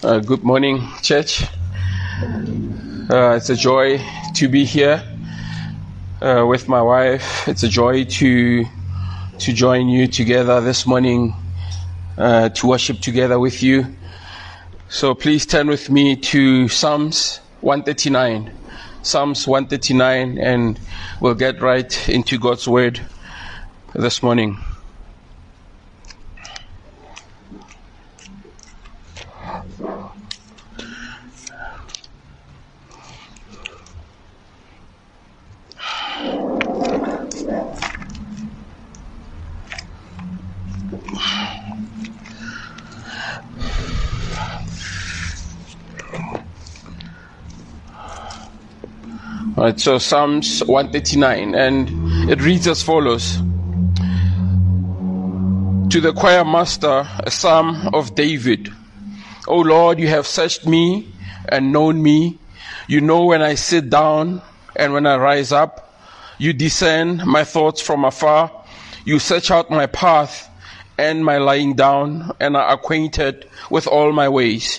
Uh, good morning, church. Uh, it's a joy to be here uh, with my wife. It's a joy to to join you together this morning uh, to worship together with you. So please turn with me to Psalms 139. Psalms 139, and we'll get right into God's word this morning. Right, so Psalms 139, and it reads as follows To the choir master, a psalm of David. O Lord, you have searched me and known me. You know when I sit down and when I rise up. You discern my thoughts from afar. You search out my path and my lying down, and are acquainted with all my ways.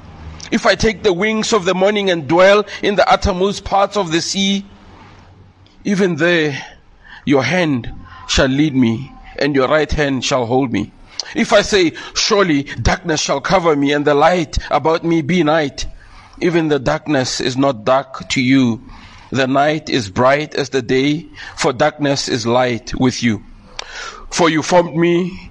If I take the wings of the morning and dwell in the uttermost parts of the sea, even there your hand shall lead me and your right hand shall hold me. If I say, surely darkness shall cover me and the light about me be night, even the darkness is not dark to you. The night is bright as the day, for darkness is light with you. For you formed me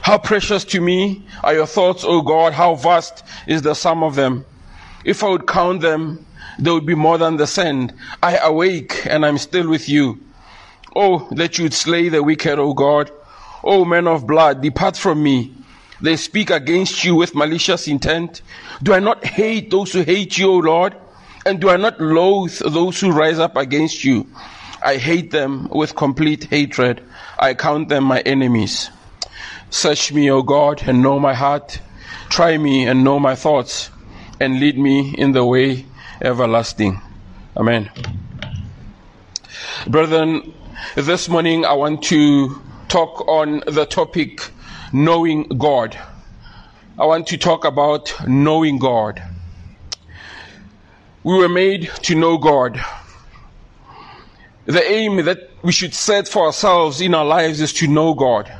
How precious to me are your thoughts, O God. How vast is the sum of them. If I would count them, they would be more than the sand. I awake and I'm still with you. Oh, that you'd slay the wicked, O God. O men of blood, depart from me. They speak against you with malicious intent. Do I not hate those who hate you, O Lord? And do I not loathe those who rise up against you? I hate them with complete hatred. I count them my enemies. Search me, O God, and know my heart. Try me and know my thoughts, and lead me in the way everlasting. Amen. Brethren, this morning I want to talk on the topic knowing God. I want to talk about knowing God. We were made to know God. The aim that we should set for ourselves in our lives is to know God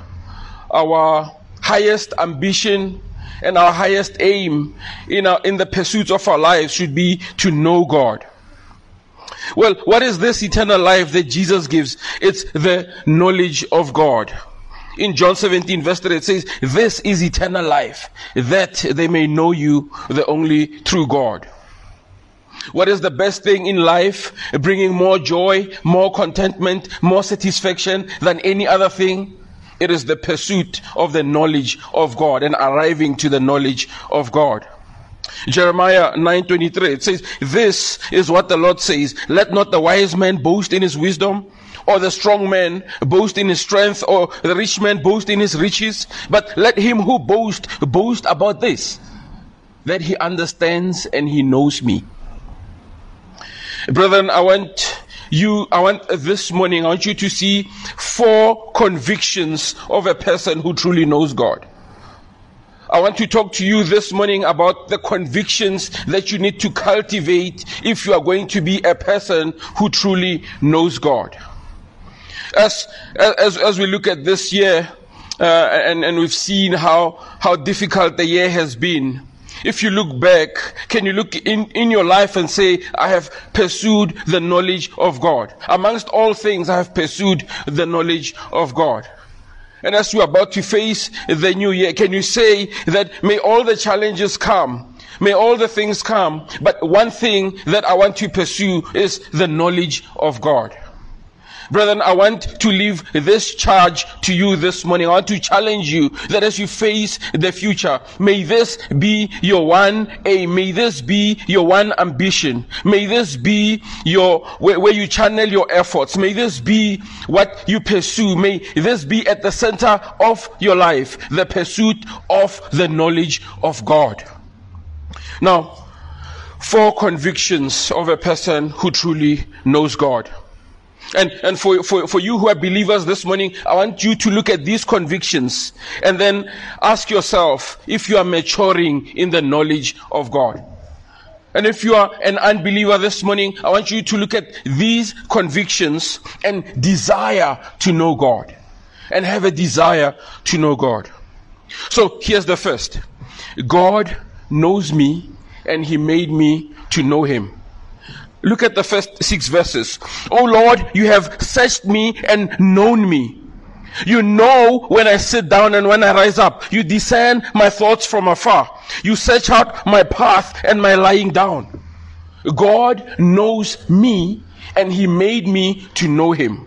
our highest ambition and our highest aim in, our, in the pursuits of our lives should be to know God. Well, what is this eternal life that Jesus gives? It's the knowledge of God. In John 17 verse 3 it says, this is eternal life, that they may know you, the only true God. What is the best thing in life? Bringing more joy, more contentment, more satisfaction than any other thing? It is the pursuit of the knowledge of God and arriving to the knowledge of God. Jeremiah 9:23 it says this is what the Lord says. Let not the wise man boast in his wisdom or the strong man boast in his strength or the rich man boast in his riches. But let him who boast boast about this that he understands and he knows me. Brethren I want you, I want this morning, I want you to see four convictions of a person who truly knows God. I want to talk to you this morning about the convictions that you need to cultivate if you are going to be a person who truly knows God. As, as, as we look at this year, uh, and, and we've seen how, how difficult the year has been, If you look back, can you look in, in your life and say, I have pursued the knowledge of God? Amongst all things, I have pursued the knowledge of God. And as you're about to face the new year, can you say that may all the challenges come, may all the things come, but one thing that I want to pursue is the knowledge of God. Brethren, I want to leave this charge to you this morning. I want to challenge you that as you face the future, may this be your one aim. May this be your one ambition. May this be your, where, where you channel your efforts. May this be what you pursue. May this be at the center of your life, the pursuit of the knowledge of God. Now, four convictions of a person who truly knows God. And, and for, for, for you who are believers this morning, I want you to look at these convictions and then ask yourself if you are maturing in the knowledge of God. And if you are an unbeliever this morning, I want you to look at these convictions and desire to know God. And have a desire to know God. So here's the first. God knows me and He made me to know Him. Look at the first six verses. Oh Lord, you have searched me and known me. You know when I sit down and when I rise up. You discern my thoughts from afar. You search out my path and my lying down. God knows me and He made me to know Him.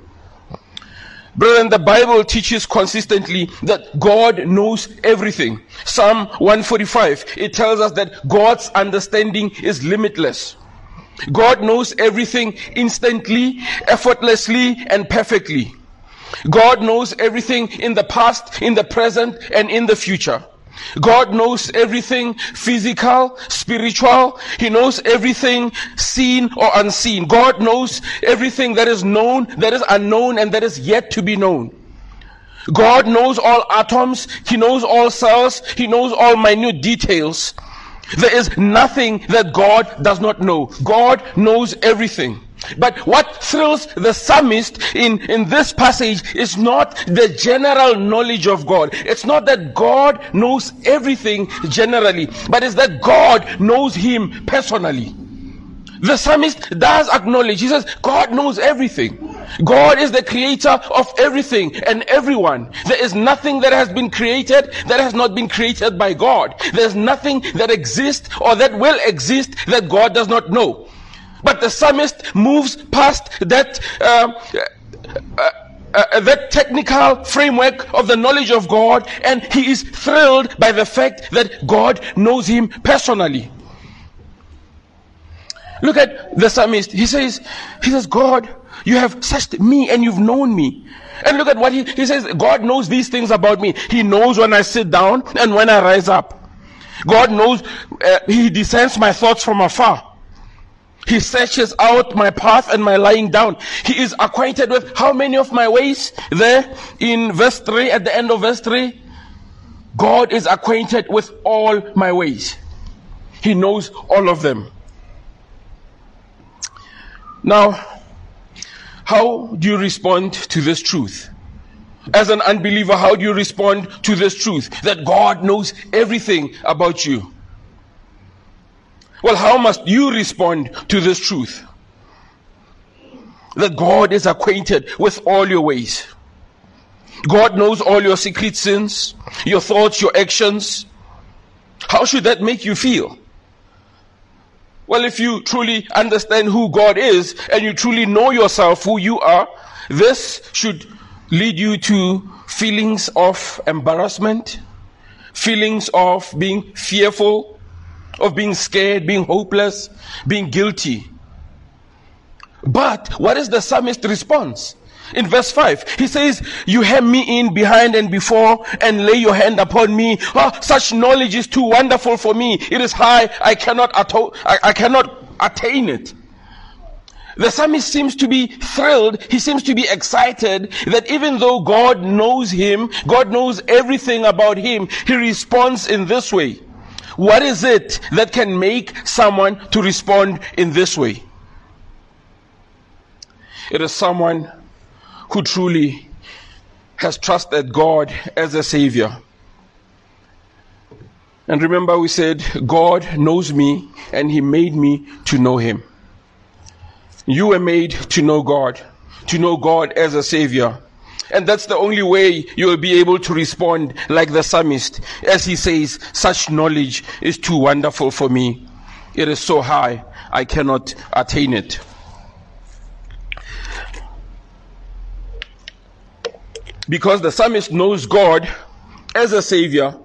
Brethren, the Bible teaches consistently that God knows everything. Psalm 145, it tells us that God's understanding is limitless. God knows everything instantly, effortlessly, and perfectly. God knows everything in the past, in the present, and in the future. God knows everything physical, spiritual. He knows everything seen or unseen. God knows everything that is known, that is unknown, and that is yet to be known. God knows all atoms. He knows all cells. He knows all minute details. There is nothing that God does not know. God knows everything. But what thrills the psalmist in, in this passage is not the general knowledge of God. It's not that God knows everything generally, but it's that God knows him personally. The psalmist does acknowledge, he says, God knows everything. God is the creator of everything and everyone. There is nothing that has been created that has not been created by God. There's nothing that exists or that will exist that God does not know. But the psalmist moves past that, uh, uh, uh, that technical framework of the knowledge of God and he is thrilled by the fact that God knows him personally. Look at the psalmist. He says, he says, God you have searched me and you've known me. And look at what he, he says, God knows these things about me. He knows when I sit down and when I rise up. God knows, uh, He discerns my thoughts from afar. He searches out my path and my lying down. He is acquainted with how many of my ways there in verse 3, at the end of verse 3. God is acquainted with all my ways. He knows all of them. Now, how do you respond to this truth? As an unbeliever, how do you respond to this truth that God knows everything about you? Well, how must you respond to this truth? That God is acquainted with all your ways. God knows all your secret sins, your thoughts, your actions. How should that make you feel? Well, if you truly understand who God is and you truly know yourself, who you are, this should lead you to feelings of embarrassment, feelings of being fearful, of being scared, being hopeless, being guilty. But what is the psalmist's response? In verse 5, he says, You hem me in behind and before and lay your hand upon me. Oh, such knowledge is too wonderful for me. It is high. I cannot, ato- I, I cannot attain it. The psalmist seems to be thrilled. He seems to be excited that even though God knows him, God knows everything about him, he responds in this way. What is it that can make someone to respond in this way? It is someone who truly has trusted God as a Savior. And remember, we said, God knows me and He made me to know Him. You were made to know God, to know God as a Savior. And that's the only way you will be able to respond like the psalmist as he says, such knowledge is too wonderful for me. It is so high, I cannot attain it. Because the psalmist knows God as a savior,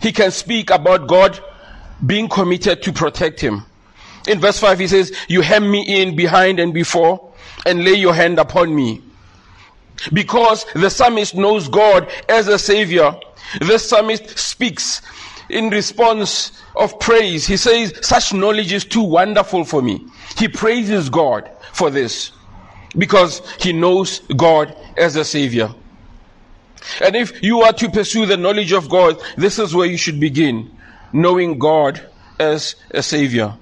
he can speak about God being committed to protect him. In verse 5, he says, You hem me in behind and before, and lay your hand upon me. Because the psalmist knows God as a savior, the psalmist speaks in response of praise. He says, Such knowledge is too wonderful for me. He praises God for this because he knows God as a savior. And if you are to pursue the knowledge of God, this is where you should begin, knowing God as a savior.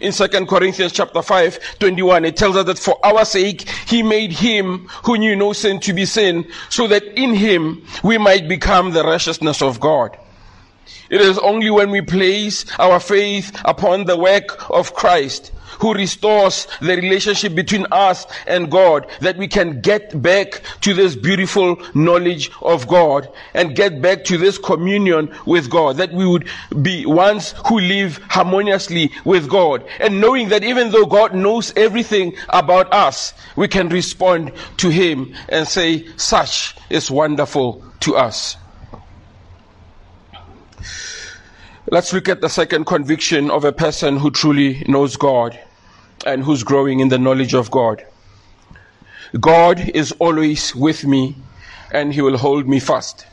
In 2 Corinthians chapter 5, 21, it tells us that for our sake, he made him who knew no sin to be sin, so that in him we might become the righteousness of God. It is only when we place our faith upon the work of Christ who restores the relationship between us and God that we can get back to this beautiful knowledge of God and get back to this communion with God that we would be ones who live harmoniously with God and knowing that even though God knows everything about us we can respond to Him and say such is wonderful to us. Let's look at the second conviction of a person who truly knows God and who's growing in the knowledge of God. God is always with me and he will hold me fast.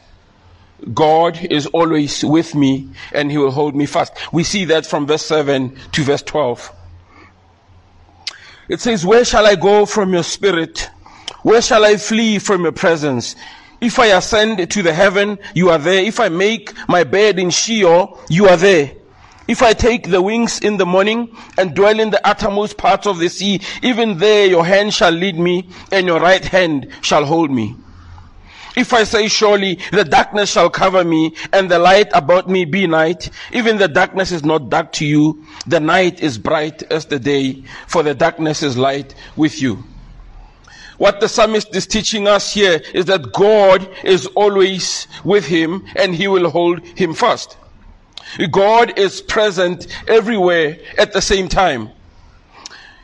God is always with me and he will hold me fast. We see that from verse 7 to verse 12. It says, Where shall I go from your spirit? Where shall I flee from your presence? If I ascend to the heaven, you are there. If I make my bed in Sheol, you are there. If I take the wings in the morning and dwell in the uttermost parts of the sea, even there your hand shall lead me and your right hand shall hold me. If I say surely the darkness shall cover me and the light about me be night, even the darkness is not dark to you. The night is bright as the day, for the darkness is light with you. What the psalmist is teaching us here is that God is always with him and he will hold him fast. God is present everywhere at the same time.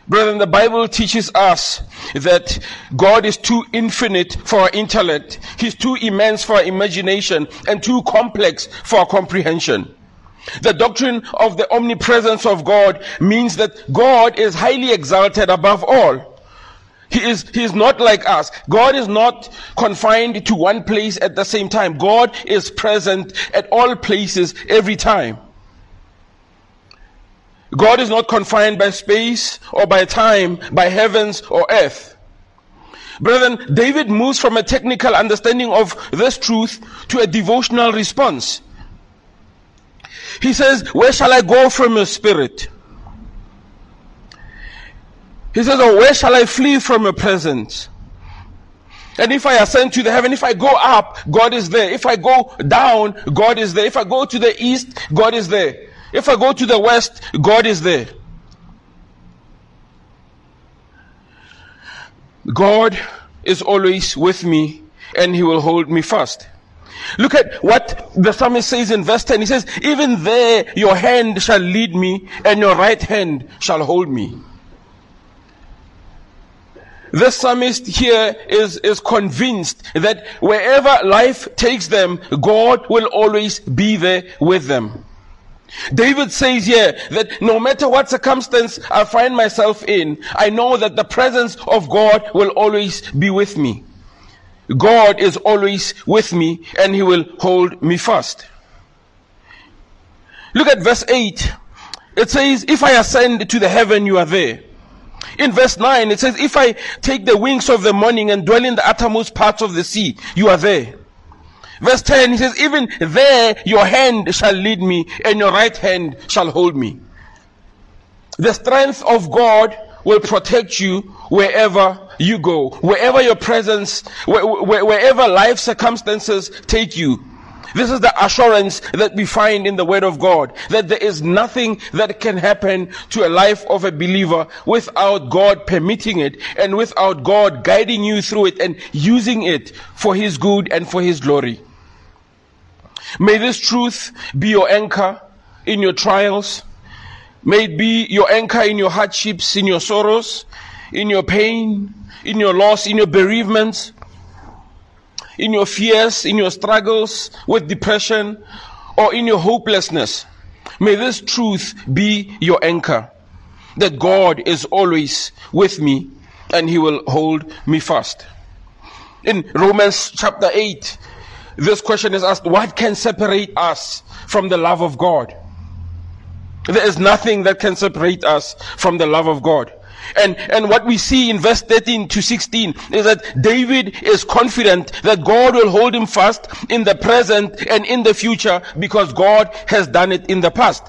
Brethren, the Bible teaches us that God is too infinite for our intellect. He's too immense for our imagination and too complex for our comprehension. The doctrine of the omnipresence of God means that God is highly exalted above all. He is, he is not like us. God is not confined to one place at the same time. God is present at all places every time. God is not confined by space or by time, by heavens or earth. Brethren, David moves from a technical understanding of this truth to a devotional response. He says, Where shall I go from your spirit? He says, Oh, where shall I flee from your presence? And if I ascend to the heaven, if I go up, God is there. If I go down, God is there. If I go to the east, God is there. If I go to the west, God is there. God is always with me and he will hold me fast. Look at what the psalmist says in verse 10. He says, Even there your hand shall lead me and your right hand shall hold me. The psalmist here is, is convinced that wherever life takes them, God will always be there with them. David says here that no matter what circumstance I find myself in, I know that the presence of God will always be with me. God is always with me and he will hold me fast. Look at verse 8. It says, if I ascend to the heaven, you are there. In verse 9, it says, If I take the wings of the morning and dwell in the uttermost parts of the sea, you are there. Verse 10, he says, Even there your hand shall lead me, and your right hand shall hold me. The strength of God will protect you wherever you go, wherever your presence, wherever life circumstances take you. This is the assurance that we find in the Word of God. That there is nothing that can happen to a life of a believer without God permitting it and without God guiding you through it and using it for His good and for His glory. May this truth be your anchor in your trials. May it be your anchor in your hardships, in your sorrows, in your pain, in your loss, in your bereavements in your fears, in your struggles with depression, or in your hopelessness. May this truth be your anchor that God is always with me and He will hold me fast. In Romans chapter 8, this question is asked What can separate us from the love of God? There is nothing that can separate us from the love of God. And, and what we see in verse 13 to 16 is that David is confident that God will hold him fast in the present and in the future because God has done it in the past.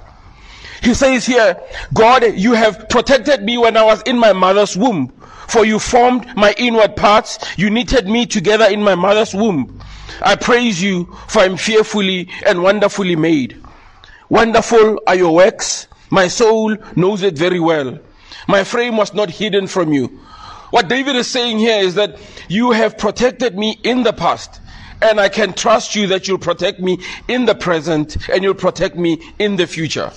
He says here, God, you have protected me when I was in my mother's womb. For you formed my inward parts. You knitted me together in my mother's womb. I praise you for I am fearfully and wonderfully made. Wonderful are your works. My soul knows it very well. My frame was not hidden from you. What David is saying here is that you have protected me in the past, and I can trust you that you'll protect me in the present and you'll protect me in the future.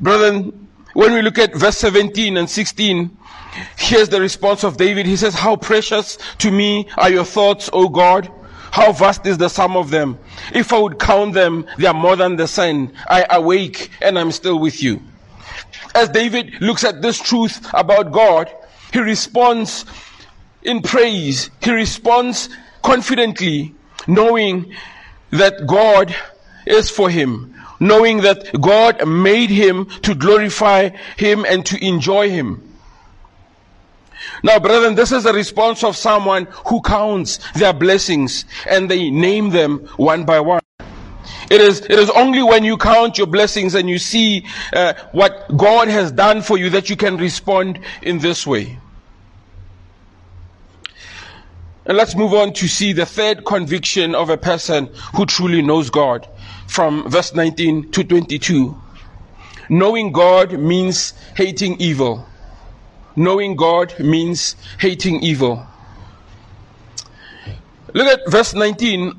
Brethren, when we look at verse 17 and 16, here's the response of David. He says, How precious to me are your thoughts, O God. How vast is the sum of them? If I would count them, they are more than the sun. I awake and I'm still with you as David looks at this truth about God, he responds in praise. He responds confidently, knowing that God is for him, knowing that God made him to glorify him and to enjoy him. Now, brethren, this is the response of someone who counts their blessings and they name them one by one. It is, it is only when you count your blessings and you see uh, what God has done for you that you can respond in this way. And let's move on to see the third conviction of a person who truly knows God from verse 19 to 22. Knowing God means hating evil. Knowing God means hating evil. Look at verse 19.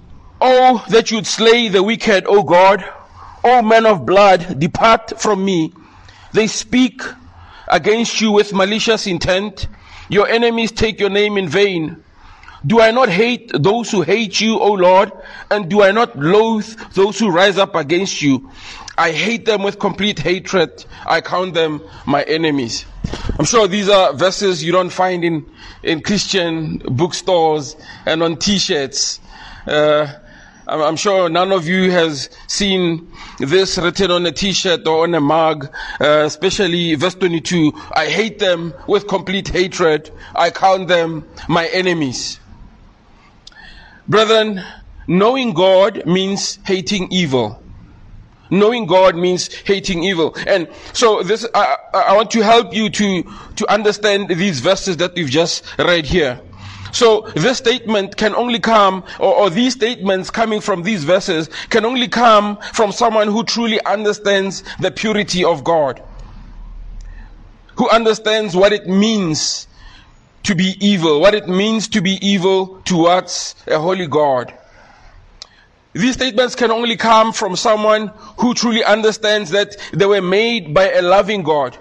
Oh, that you'd slay the wicked, O God. O men of blood, depart from me. They speak against you with malicious intent. Your enemies take your name in vain. Do I not hate those who hate you, O Lord? And do I not loathe those who rise up against you? I hate them with complete hatred. I count them my enemies. I'm sure these are verses you don't find in, in Christian bookstores and on t-shirts. Uh, I'm sure none of you has seen this written on a t-shirt or on a mug, uh, especially verse 22. I hate them with complete hatred. I count them my enemies. Brethren, knowing God means hating evil. Knowing God means hating evil. And so this, I, I want to help you to, to understand these verses that we've just read here. So this statement can only come, or, or, these statements coming from these verses can only come from someone who truly understands the purity of God. Who understands what it means to be evil, what it means to be evil towards a holy God. These statements can only come from someone who truly understands that they were made by a loving God,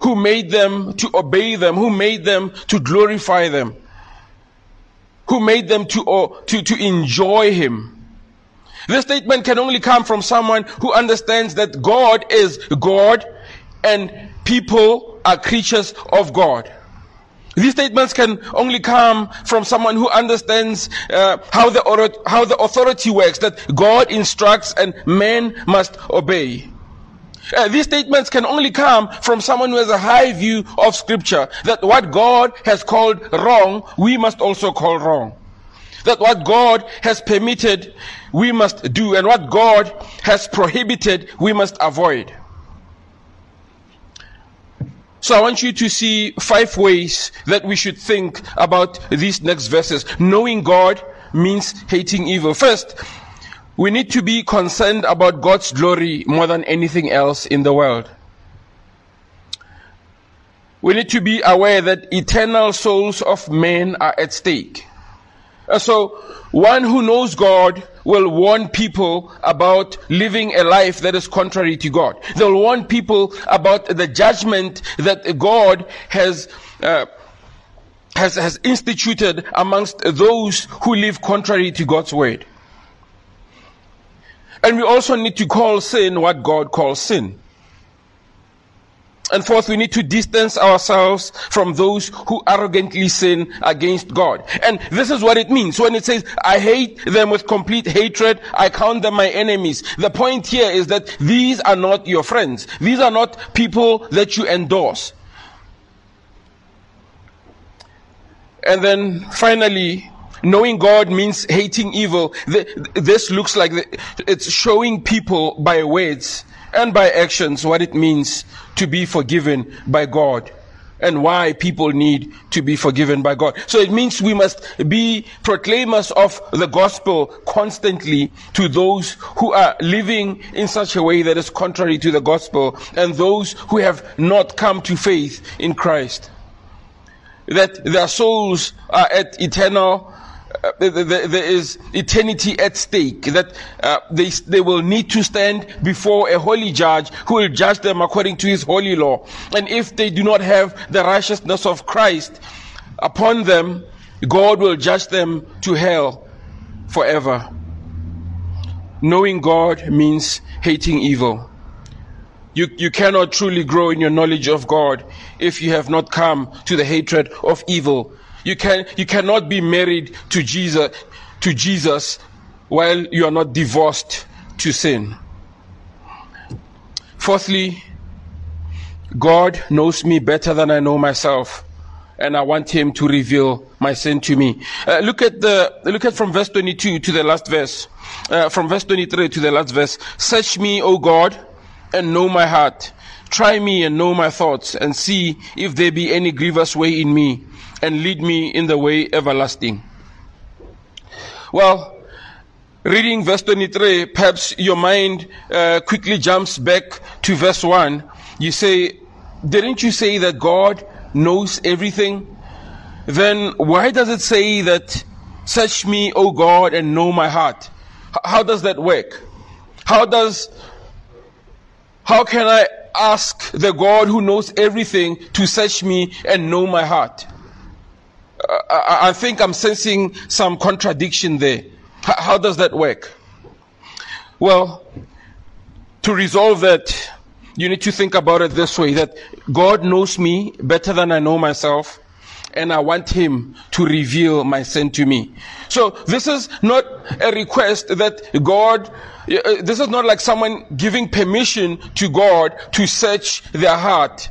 who made them to obey them, who made them to glorify them who made them to, to, to enjoy Him. This statement can only come from someone who understands that God is God and people are creatures of God. These statements can only come from someone who understands uh, how, the, how the authority works, that God instructs and men must obey. Uh, these statements can only come from someone who has a high view of scripture. That what God has called wrong, we must also call wrong. That what God has permitted, we must do. And what God has prohibited, we must avoid. So I want you to see five ways that we should think about these next verses. Knowing God means hating evil. First, we need to be concerned about God's glory more than anything else in the world. We need to be aware that eternal souls of men are at stake. So, one who knows God will warn people about living a life that is contrary to God. They'll warn people about the judgment that God has uh, has, has instituted amongst those who live contrary to God's word. And we also need to call sin what God calls sin. And fourth, we need to distance ourselves from those who arrogantly sin against God. And this is what it means when it says, I hate them with complete hatred. I count them my enemies. The point here is that these are not your friends. These are not people that you endorse. And then finally, knowing God means hating evil. This looks like it's showing people by words and by actions what it means to be forgiven by God and why people need to be forgiven by God. So it means we must be proclaimers of the gospel constantly to those who are living in such a way that is contrary to the gospel and those who have not come to faith in Christ that their souls are at eternal uh, there is eternity at stake, that uh, they, they will need to stand before a holy judge who will judge them according to his holy law. And if they do not have the righteousness of Christ upon them, God will judge them to hell forever. Knowing God means hating evil. You, you cannot truly grow in your knowledge of God if you have not come to the hatred of evil. You can, you cannot be married to Jesus, to Jesus while you are not divorced to sin. Fourthly, God knows me better than I know myself and I want him to reveal my sin to me. Uh, look at the, look at from verse 22 to the last verse. Uh, from verse 23 to the last verse. Search me, O God, and know my heart. Try me and know my thoughts, and see if there be any grievous way in me, and lead me in the way everlasting. Well, reading verse 23, perhaps your mind uh, quickly jumps back to verse 1. You say, Didn't you say that God knows everything? Then why does it say that, Search me, O God, and know my heart? How does that work? How does how can I ask the God who knows everything to search me and know my heart? I, I, think I'm sensing some contradiction there. H- how does that work? Well, to resolve that, you need to think about it this way that God knows me better than I know myself and I want him to reveal my sin to me. So this is not a request that God, uh, this is not like someone giving permission to God to search their heart.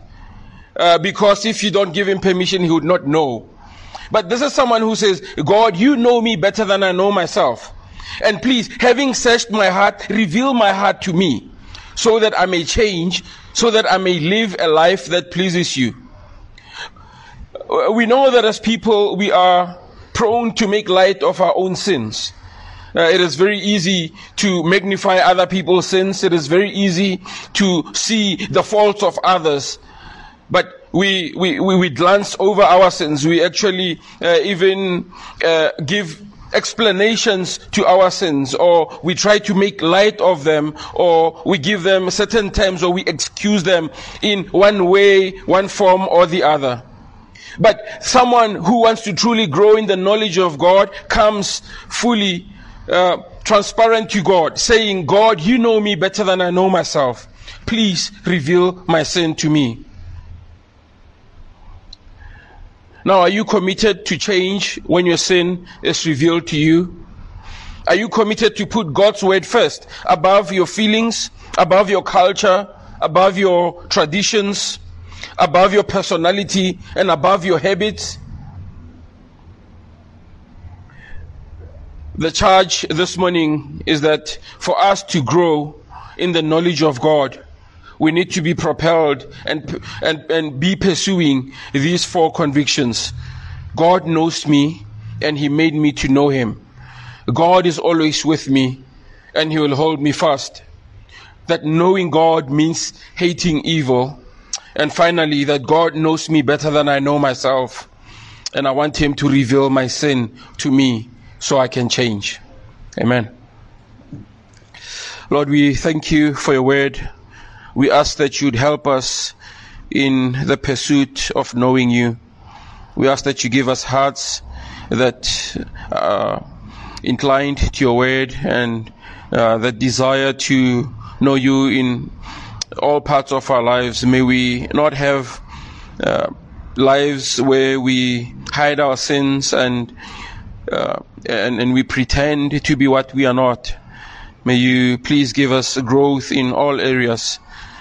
Uh, because if you don't give him permission, he would not know. But this is someone who says, God, you know me better than I know myself. And please, having searched my heart, reveal my heart to me so that I may change, so that I may live a life that pleases you. We know that as people, we are prone to make light of our own sins. Uh, it is very easy to magnify other people's sins. It is very easy to see the faults of others. But we, we, we, we glance over our sins. We actually uh, even uh, give explanations to our sins or we try to make light of them or we give them certain terms or we excuse them in one way, one form or the other. But someone who wants to truly grow in the knowledge of God comes fully uh, transparent to God, saying, God, you know me better than I know myself. Please reveal my sin to me. Now, are you committed to change when your sin is revealed to you? Are you committed to put God's word first, above your feelings, above your culture, above your traditions? above your personality and above your habits. The charge this morning is that for us to grow in the knowledge of God, we need to be propelled and, and, and be pursuing these four convictions. God knows me and He made me to know Him. God is always with me and He will hold me fast. That knowing God means hating evil. And finally, that God knows me better than I know myself. And I want Him to reveal my sin to me so I can change. Amen. Lord, we thank you for your word. We ask that you'd help us in the pursuit of knowing you. We ask that you give us hearts that are inclined to your word and uh, that desire to know you in all parts of our lives. May we not have uh, lives where we hide our sins and, uh, and and we pretend to be what we are not. May you please give us growth in all areas.